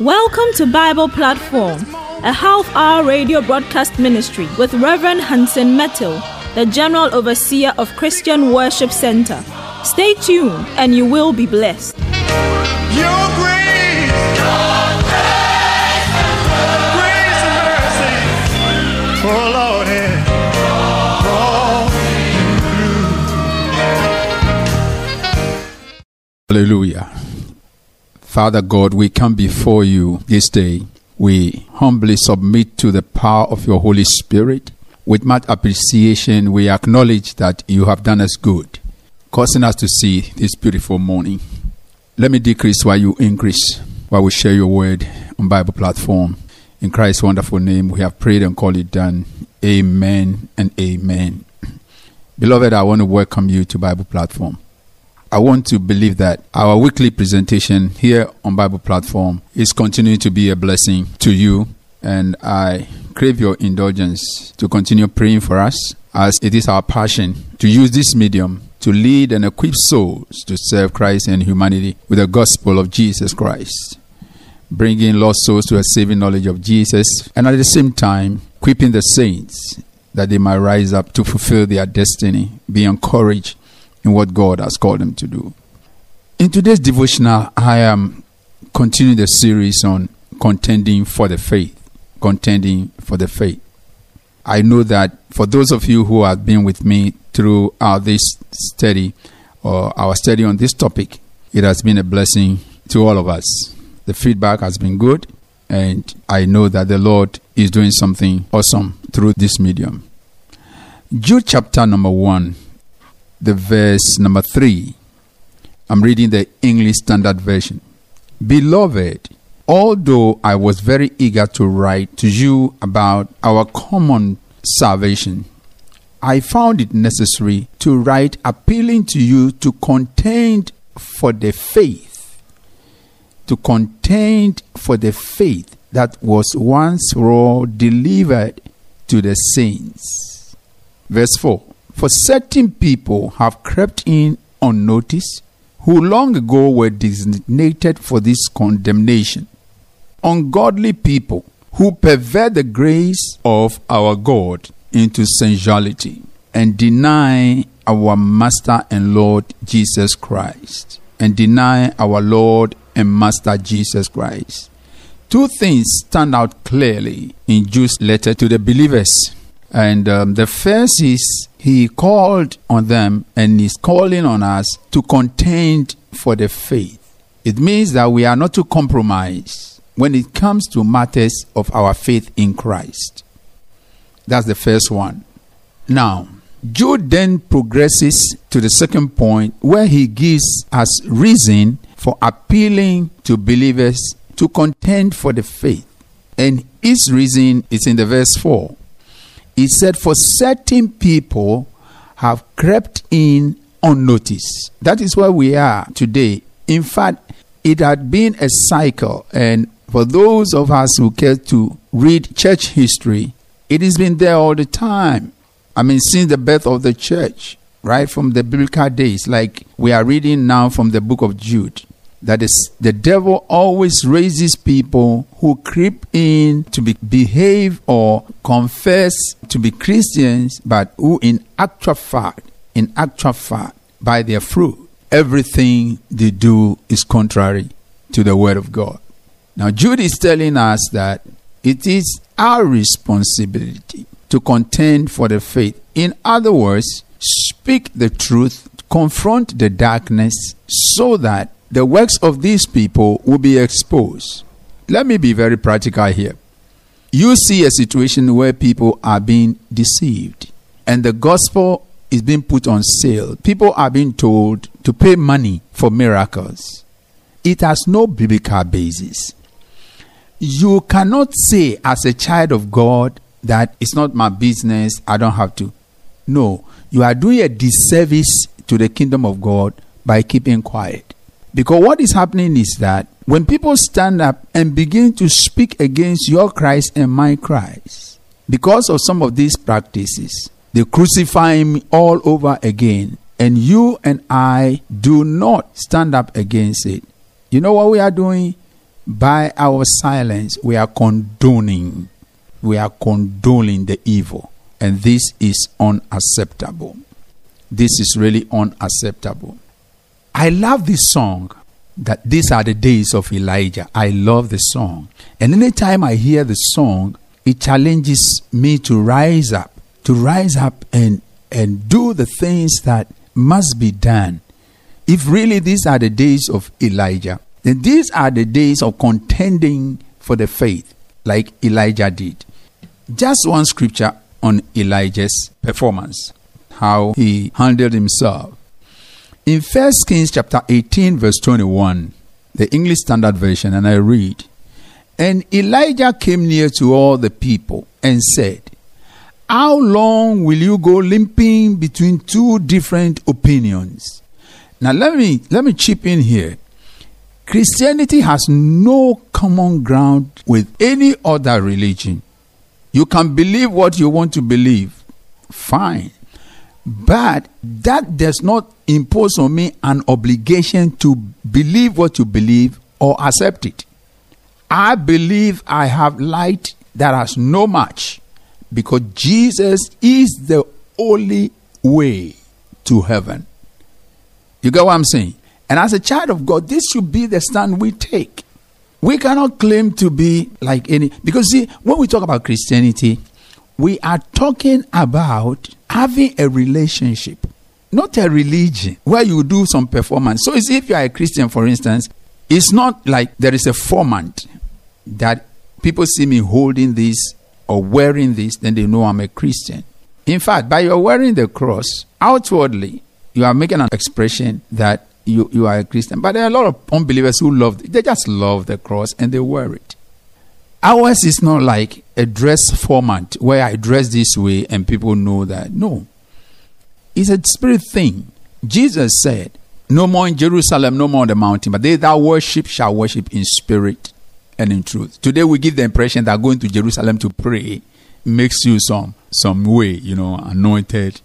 Welcome to Bible Platform, a half hour radio broadcast ministry with Reverend Hansen Mettle, the General Overseer of Christian Worship Center. Stay tuned and you will be blessed. Your Hallelujah. Father God, we come before you this day. We humbly submit to the power of your Holy Spirit. With much appreciation, we acknowledge that you have done us good, causing us to see this beautiful morning. Let me decrease while you increase, while we share your word on Bible platform. In Christ's wonderful name, we have prayed and called it done. Amen and amen. Beloved, I want to welcome you to Bible platform. I want to believe that our weekly presentation here on Bible Platform is continuing to be a blessing to you. And I crave your indulgence to continue praying for us as it is our passion to use this medium to lead and equip souls to serve Christ and humanity with the gospel of Jesus Christ. Bringing lost souls to a saving knowledge of Jesus and at the same time equipping the saints that they might rise up to fulfill their destiny, be encouraged in what God has called them to do. In today's devotional, I am continuing the series on contending for the faith. Contending for the faith. I know that for those of you who have been with me throughout this study or our study on this topic, it has been a blessing to all of us. The feedback has been good, and I know that the Lord is doing something awesome through this medium. Jude chapter number 1 the verse number 3. I'm reading the English Standard Version. Beloved, although I was very eager to write to you about our common salvation, I found it necessary to write appealing to you to contend for the faith, to contend for the faith that was once all delivered to the saints. Verse 4 for certain people have crept in unnoticed, who long ago were designated for this condemnation. Ungodly people who pervert the grace of our God into sensuality and deny our Master and Lord Jesus Christ. And deny our Lord and Master Jesus Christ. Two things stand out clearly in Jude's letter to the believers. And um, the first is he called on them and is calling on us to contend for the faith. It means that we are not to compromise when it comes to matters of our faith in Christ. That's the first one. Now, Jude then progresses to the second point where he gives us reason for appealing to believers to contend for the faith. And his reason is in the verse 4 he said, For certain people have crept in unnoticed. That is where we are today. In fact, it had been a cycle, and for those of us who care to read church history, it has been there all the time. I mean, since the birth of the church, right from the biblical days, like we are reading now from the book of Jude that is the devil always raises people who creep in to be, behave or confess to be Christians, but who in actual fact, in actual fact, by their fruit, everything they do is contrary to the word of God. Now Jude is telling us that it is our responsibility to contend for the faith. In other words, speak the truth, confront the darkness so that the works of these people will be exposed. Let me be very practical here. You see a situation where people are being deceived and the gospel is being put on sale. People are being told to pay money for miracles. It has no biblical basis. You cannot say, as a child of God, that it's not my business, I don't have to. No, you are doing a disservice to the kingdom of God by keeping quiet. Because what is happening is that when people stand up and begin to speak against your Christ and my Christ, because of some of these practices, they crucify him all over again. And you and I do not stand up against it. You know what we are doing? By our silence, we are condoning. We are condoning the evil. And this is unacceptable. This is really unacceptable. I love this song that these are the days of Elijah. I love the song. And anytime I hear the song, it challenges me to rise up, to rise up and, and do the things that must be done. If really these are the days of Elijah, then these are the days of contending for the faith, like Elijah did. Just one scripture on Elijah's performance, how he handled himself. In 1 Kings chapter 18, verse 21, the English Standard Version, and I read, And Elijah came near to all the people and said, How long will you go limping between two different opinions? Now let me let me chip in here. Christianity has no common ground with any other religion. You can believe what you want to believe. Fine. But that does not impose on me an obligation to believe what you believe or accept it. I believe I have light that has no match because Jesus is the only way to heaven. You get what I'm saying? And as a child of God, this should be the stand we take. We cannot claim to be like any, because see, when we talk about Christianity, we are talking about having a relationship, not a religion where you do some performance. So, if you are a Christian, for instance, it's not like there is a format that people see me holding this or wearing this, then they know I'm a Christian. In fact, by your wearing the cross, outwardly, you are making an expression that you, you are a Christian. But there are a lot of unbelievers who love, they just love the cross and they wear it. Ours is not like a dress format where I dress this way and people know that. No. It's a spirit thing. Jesus said, No more in Jerusalem, no more on the mountain, but they that worship shall worship in spirit and in truth. Today we give the impression that going to Jerusalem to pray makes you some some way, you know, anointed.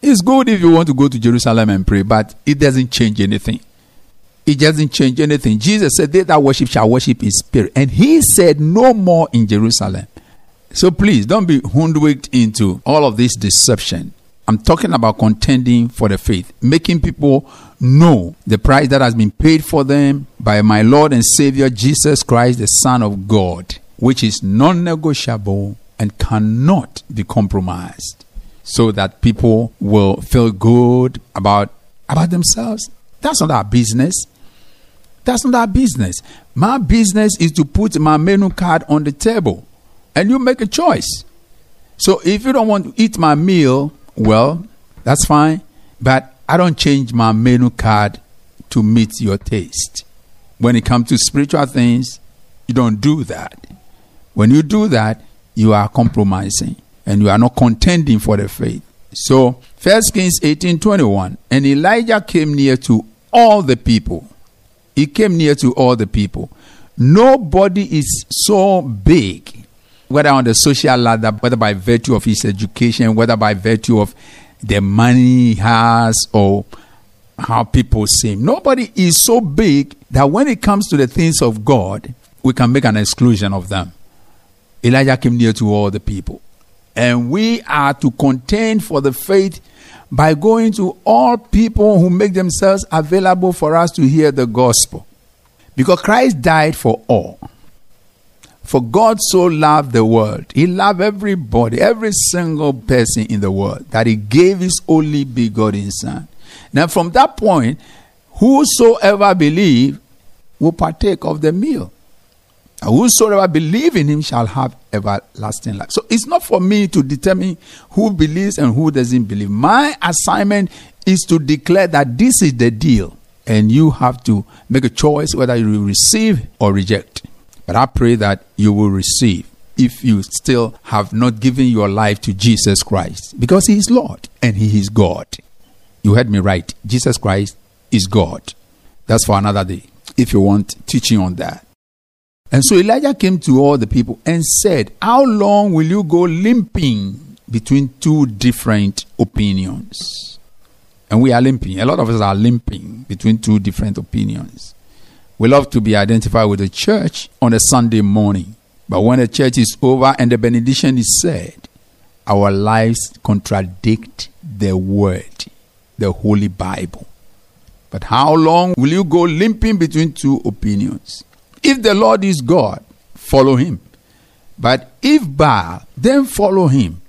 It's good if you want to go to Jerusalem and pray, but it doesn't change anything. It doesn't change anything. Jesus said, They that worship shall worship in spirit. And he said, No more in Jerusalem. So please don't be hoodwinked into all of this deception. I'm talking about contending for the faith, making people know the price that has been paid for them by my Lord and Savior Jesus Christ, the Son of God, which is non negotiable and cannot be compromised, so that people will feel good about, about themselves. That's not our business. That's not our business. My business is to put my menu card on the table and you make a choice. So if you don't want to eat my meal, well, that's fine. But I don't change my menu card to meet your taste. When it comes to spiritual things, you don't do that. When you do that, you are compromising and you are not contending for the faith. So, First Kings 18:21, and Elijah came near to all the people he came near to all the people. Nobody is so big, whether on the social ladder, whether by virtue of his education, whether by virtue of the money he has, or how people see him. Nobody is so big that when it comes to the things of God, we can make an exclusion of them. Elijah came near to all the people. And we are to contend for the faith by going to all people who make themselves available for us to hear the gospel. Because Christ died for all. For God so loved the world, He loved everybody, every single person in the world, that He gave His only begotten Son. Now, from that point, whosoever believe will partake of the meal. And whosoever believe in him shall have everlasting life. So it's not for me to determine who believes and who doesn't believe. My assignment is to declare that this is the deal. And you have to make a choice whether you will receive or reject. But I pray that you will receive if you still have not given your life to Jesus Christ. Because he is Lord and he is God. You heard me right. Jesus Christ is God. That's for another day, if you want teaching on that. And so Elijah came to all the people and said, How long will you go limping between two different opinions? And we are limping. A lot of us are limping between two different opinions. We love to be identified with the church on a Sunday morning. But when the church is over and the benediction is said, our lives contradict the word, the Holy Bible. But how long will you go limping between two opinions? If the Lord is God, follow him. But if Baal, then follow him.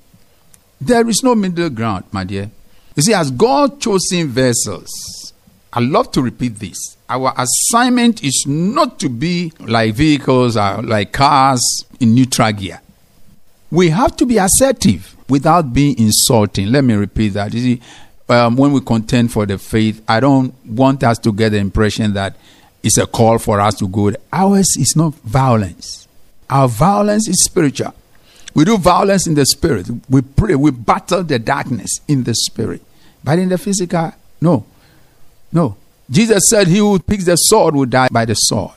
There is no middle ground, my dear. You see, as God chosen vessels, I love to repeat this. Our assignment is not to be like vehicles or like cars in neutral gear. We have to be assertive without being insulting. Let me repeat that. You see, um, when we contend for the faith, I don't want us to get the impression that it's a call for us to go. Ours is not violence. Our violence is spiritual. We do violence in the spirit. We pray. We battle the darkness in the spirit. But in the physical, no. No. Jesus said, He who picks the sword will die by the sword.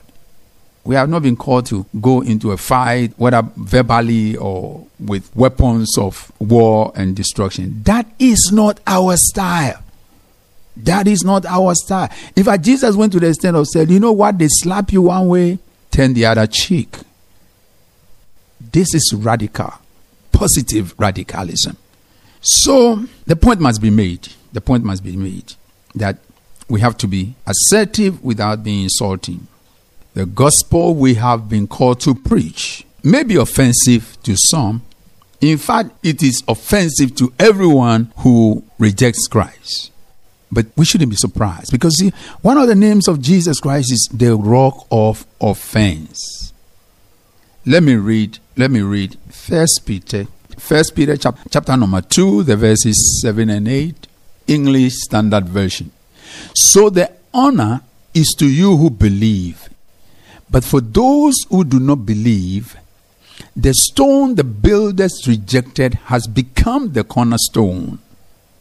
We have not been called to go into a fight, whether verbally or with weapons of war and destruction. That is not our style. That is not our style. In fact, Jesus went to the extent of saying, you know what? They slap you one way, turn the other cheek. This is radical, positive radicalism. So the point must be made. The point must be made that we have to be assertive without being insulting. The gospel we have been called to preach may be offensive to some. In fact, it is offensive to everyone who rejects Christ. But we shouldn't be surprised because see, one of the names of Jesus Christ is the rock of offense. Let me read, let me read First Peter, First Peter chap- chapter number 2, the verses 7 and 8, English Standard Version. So the honor is to you who believe. But for those who do not believe, the stone the builders rejected has become the cornerstone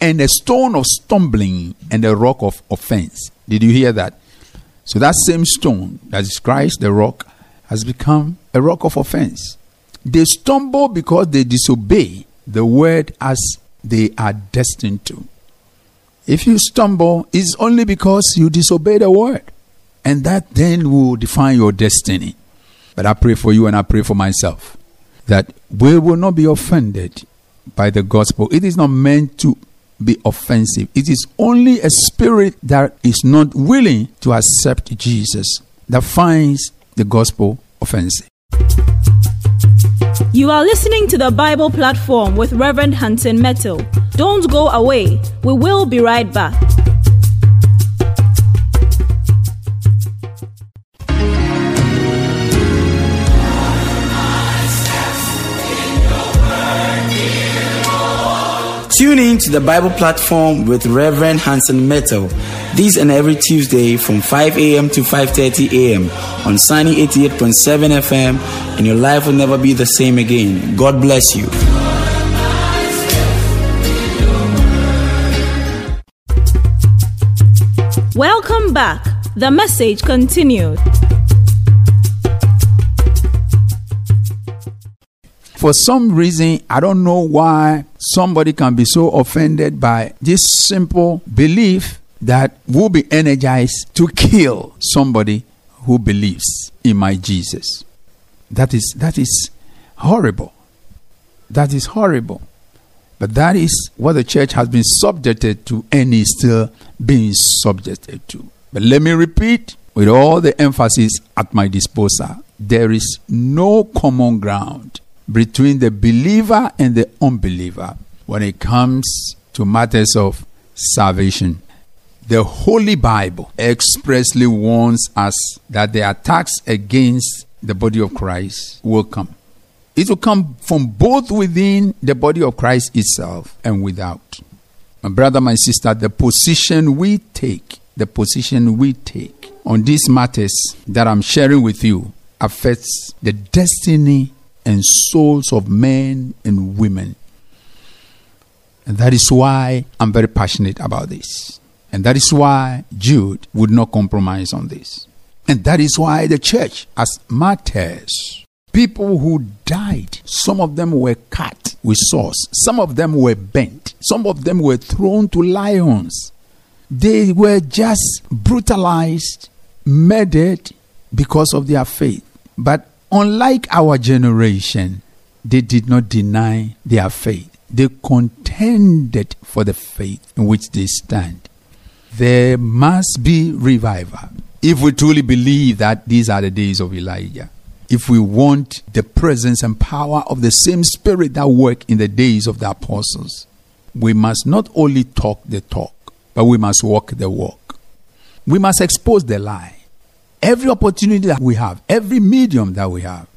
and a stone of stumbling and a rock of offense. Did you hear that? So that same stone, that is Christ, the rock, has become a rock of offense. They stumble because they disobey the word as they are destined to. If you stumble, it's only because you disobey the word. And that then will define your destiny. But I pray for you and I pray for myself that we will not be offended by the gospel. It is not meant to be offensive. It is only a spirit that is not willing to accept Jesus that finds the gospel offensive. You are listening to the Bible platform with Reverend Hansen Mettle. Don't go away. We will be right back. Tune in to the Bible platform with Reverend Hansen Mettle. This and every Tuesday from 5 a.m. to 5:30 a.m. on Sunny 88.7 FM, and your life will never be the same again. God bless you. Back. The message continued. For some reason, I don't know why somebody can be so offended by this simple belief that will be energized to kill somebody who believes in my Jesus. That is that is horrible. That is horrible. But that is what the church has been subjected to and is still being subjected to. But let me repeat with all the emphasis at my disposal there is no common ground between the believer and the unbeliever when it comes to matters of salvation. The Holy Bible expressly warns us that the attacks against the body of Christ will come. It will come from both within the body of Christ itself and without. My brother, my sister, the position we take, the position we take on these matters that I'm sharing with you affects the destiny and souls of men and women. And that is why I'm very passionate about this. And that is why Jude would not compromise on this. And that is why the church, as martyrs, people who died, some of them were cut with swords, some of them were bent, some of them were thrown to lions. They were just brutalized, murdered because of their faith. But unlike our generation, they did not deny their faith. They contended for the faith in which they stand. There must be revival if we truly believe that these are the days of Elijah. If we want the presence and power of the same spirit that worked in the days of the apostles, we must not only talk the talk, but we must walk the walk. We must expose the lie. Every opportunity that we have, every medium that we have.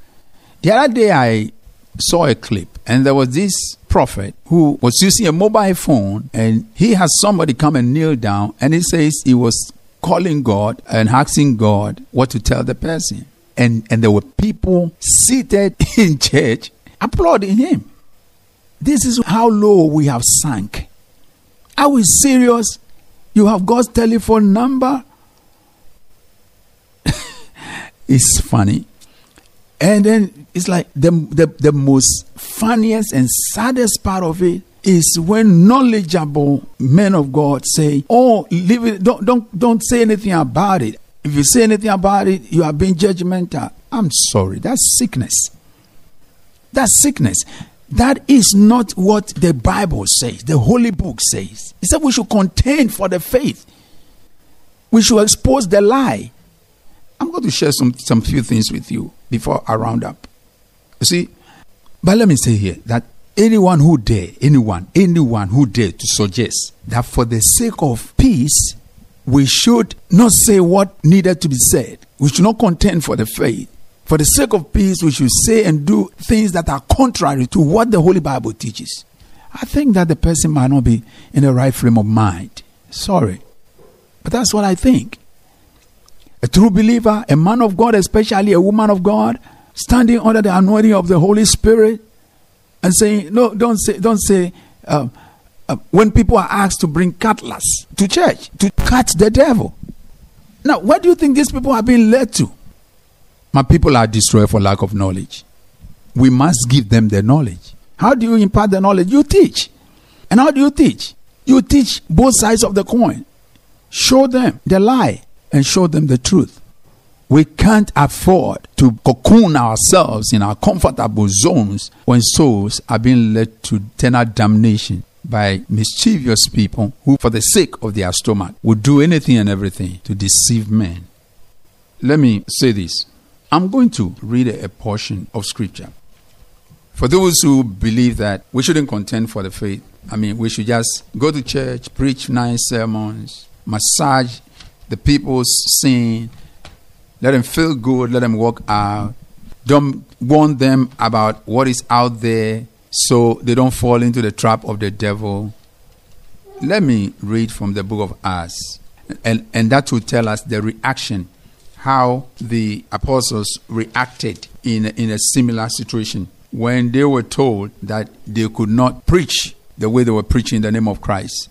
The other day I saw a clip and there was this prophet who was using a mobile phone and he has somebody come and kneel down and he says he was calling God and asking God what to tell the person. And, and there were people seated in church applauding him. This is how low we have sunk. Are we serious? You have God's telephone number? it's funny. And then it's like the, the, the most funniest and saddest part of it is when knowledgeable men of God say, "Oh, leave it. Don't don't don't say anything about it. If you say anything about it, you are being judgmental." I'm sorry. That's sickness. That's sickness. That is not what the Bible says. The Holy Book says. It said we should contend for the faith. We should expose the lie. I'm going to share some some few things with you before I round up. You see, but let me say here that anyone who dare, anyone, anyone who dare to suggest that for the sake of peace, we should not say what needed to be said. We should not contend for the faith. For the sake of peace, we should say and do things that are contrary to what the Holy Bible teaches. I think that the person might not be in the right frame of mind. Sorry. But that's what I think. A true believer, a man of God, especially a woman of God, standing under the anointing of the Holy Spirit, and saying, "No, don't say, don't say." Uh, uh, when people are asked to bring cutlass to church to cut the devil, now where do you think these people are being led to? My people are destroyed for lack of knowledge. We must give them the knowledge. How do you impart the knowledge? You teach. And how do you teach? You teach both sides of the coin. Show them the lie and show them the truth. We can't afford to cocoon ourselves in our comfortable zones when souls are being led to eternal damnation by mischievous people who, for the sake of their stomach, would do anything and everything to deceive men. Let me say this. I'm going to read a, portion of scripture. For those who believe that we shouldn't contend for the faith, I mean, we should just go to church, preach nice sermons, massage the people's sin, let them feel good, let them walk out. Don't warn them about what is out there so they don't fall into the trap of the devil. Let me read from the book of Acts, and, and that will tell us the reaction, how the apostles reacted in, in a similar situation when they were told that they could not preach the way they were preaching in the name of Christ.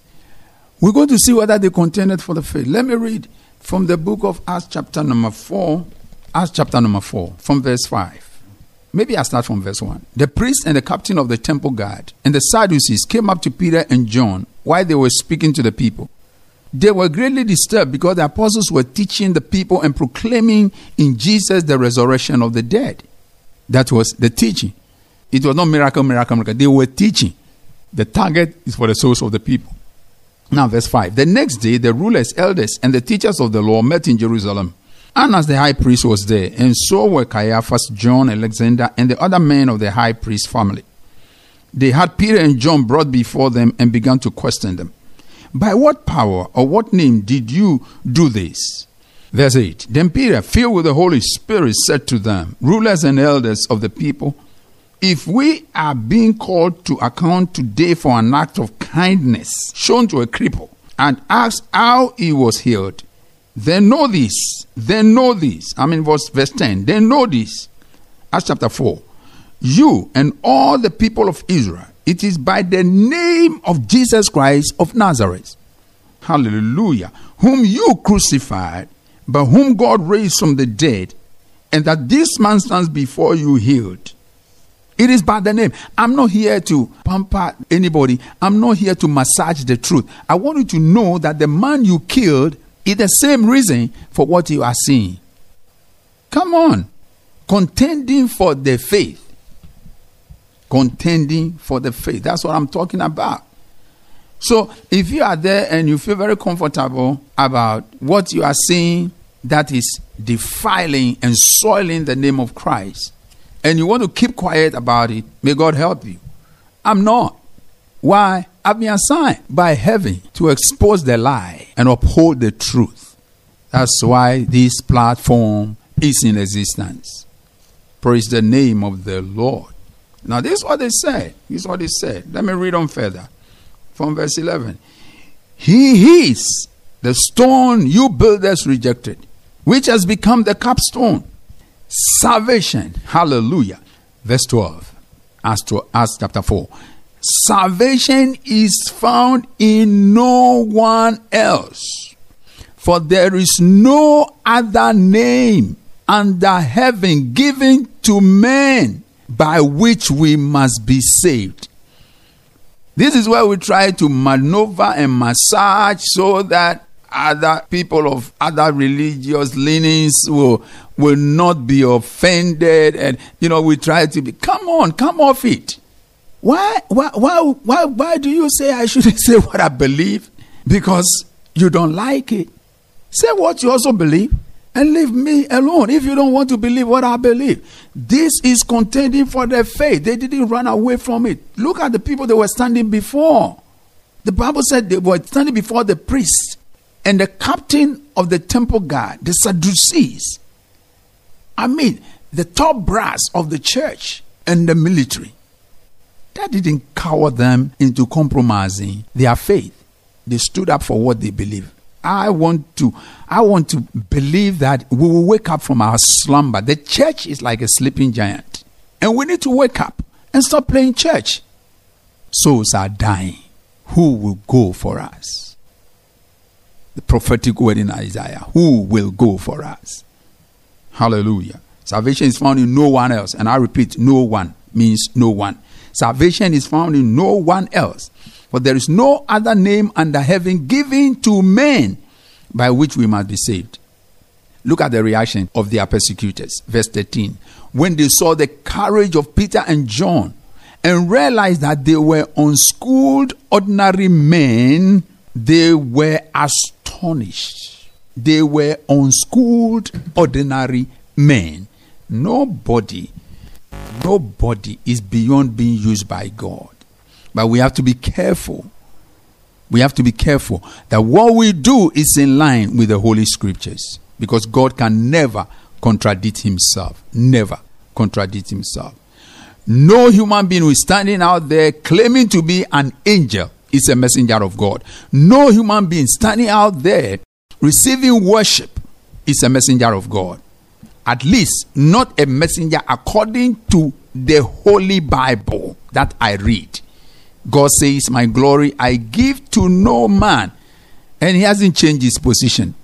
We're going to see whether they contended for the faith. Let me read from the book of Acts, chapter number 4. Acts, chapter number 4, from verse 5. Maybe I start from verse 1. The priest and the captain of the temple guard and the Sadducees came up to Peter and John while they were speaking to the people. They were greatly disturbed because the apostles were teaching the people and proclaiming in Jesus the resurrection of the dead. That was the teaching. It was not miracle, miracle, miracle. They were teaching. The target is for the souls of the people. Now, verse 5. The next day, the rulers, elders, and the teachers of the law met in Jerusalem. And as the high priest was there, and so were Caiaphas, John, Alexander, and the other men of the high priest family. They had Peter and John brought before them and began to question them. By what power or what name did you do this? Verse 8 Then Peter, filled with the Holy Spirit, said to them, Rulers and elders of the people, if we are being called to account today for an act of kindness shown to a cripple and asked how he was healed, then know this. Then know this. I mean, verse, verse 10. Then know this. Acts chapter 4. You and all the people of Israel, it is by the name of Jesus Christ of Nazareth, Hallelujah. Whom you crucified, but whom God raised from the dead, and that this man stands before you healed. It is by the name. I'm not here to pamper anybody. I'm not here to massage the truth. I want you to know that the man you killed is the same reason for what you are seeing. Come on. Contending for the faith. Contending for the faith. That's what I'm talking about. So if you are there and you feel very comfortable about what you are seeing that is defiling and soiling the name of Christ, and you want to keep quiet about it, may God help you. I'm not. Why? I've been assigned by heaven to expose the lie and uphold the truth. That's why this platform is in existence. Praise the name of the Lord. Now, this is what they say. This is what they said. Let me read on further from verse 11. He is the stone you builders rejected, which has become the capstone salvation. Hallelujah. Verse 12. As Acts chapter 4. Salvation is found in no one else. For there is no other name under heaven given to men by which we must be saved. This is where we try to maneuver and massage so that other people of other religious leanings will will not be offended and you know we try to be come on come off it. Why why why why, why do you say i shouldn't say what i believe? Because you don't like it. Say what you also believe and leave me alone if you don't want to believe what i believe this is contending for their faith they didn't run away from it look at the people they were standing before the bible said they were standing before the priest and the captain of the temple guard the sadducees I mean, the top brass of the church and the military. That didn't cower them into compromising their faith. They stood up for what they believe. I want to I want to believe that we will wake up from our slumber. The church is like a sleeping giant. And we need to wake up and stop playing church. Souls are dying. Who will go for us? The prophetic word in Isaiah. Who will go for us? Hallelujah. Salvation is found in no one else. And I repeat, no one means no one. Salvation is found in no one else. For there is no other name under heaven given to men by which we must be saved. Look at the reaction of their persecutors. Verse 13. When they saw the courage of Peter and John and realized that they were unschooled, ordinary men, they were astonished. They were unschooled, ordinary men. Nobody, nobody is beyond being used by God. But we have to be careful. We have to be careful that what we do is in line with the Holy Scriptures because God can never contradict Himself. Never contradict Himself. No human being who is standing out there claiming to be an angel is a messenger of God. No human being standing out there receiving worship is a messenger of God. At least not a messenger according to the Holy Bible that I read. God says, My glory I give to no man. And he hasn't changed his position.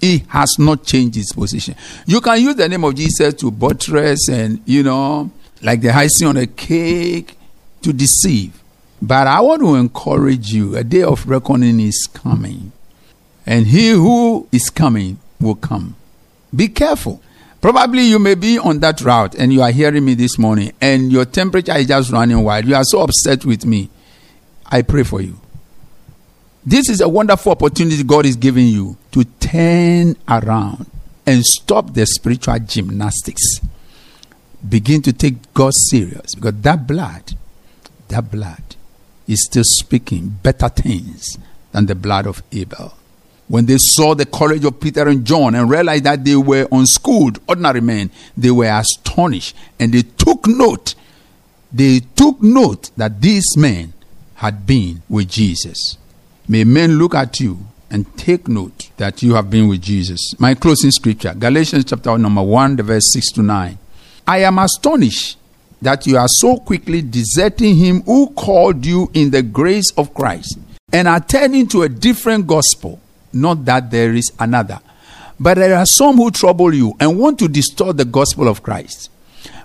He has not changed his position. You can use the name of Jesus to buttress and, you know, like the icing on a cake to deceive. But I want to encourage you a day of reckoning is coming. And he who is coming will come. Be careful. Probably you may be on that route and you are hearing me this morning and your temperature is just running wild. You are so upset with me. I pray for you. This is a wonderful opportunity God is giving you to turn around and stop the spiritual gymnastics. Begin to take God serious because that blood, that blood is still speaking better things than the blood of Abel when they saw the courage of Peter and John and realized that they were unschooled, ordinary men, they were astonished and they took note. They took note that these men had been with Jesus. May men look at you and take note that you have been with Jesus. My closing scripture, Galatians chapter number 1, the verse 6 to 9. I am astonished that you are so quickly deserting him who called you in the grace of Christ and are turning to a different gospel. Not that there is another. But there are some who trouble you and want to distort the gospel of Christ.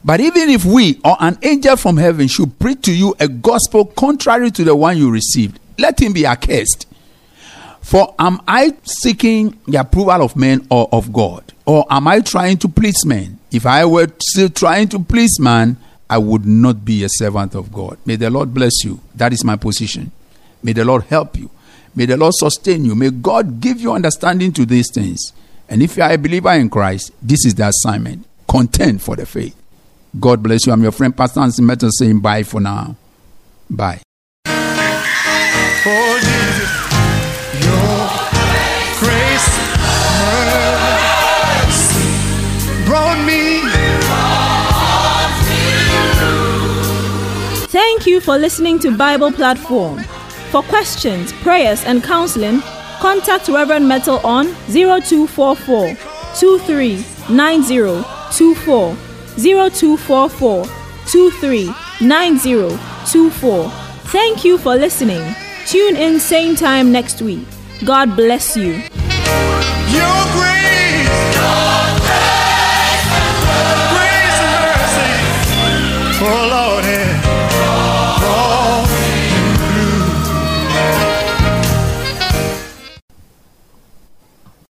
But even if we or an angel from heaven should preach to you a gospel contrary to the one you received, let him be accursed. For am I seeking the approval of men or of God? Or am I trying to please men? If I were still trying to please man, I would not be a servant of God. May the Lord bless you. That is my position. May the Lord help you. May the Lord sustain you. May God give you understanding to these things. And if you are a believer in Christ, this is the assignment. Contend for the faith. God bless you. I'm your friend, Pastor Hansen Mettle, saying bye for now. Bye. Oh, Jesus, your grace, mercy brought me. Thank you for listening to Bible Platform. For questions, prayers, and counseling, contact Reverend Mettle on 0244 239024 0244 239024. Thank you for listening. Tune in same time next week. God bless you. Your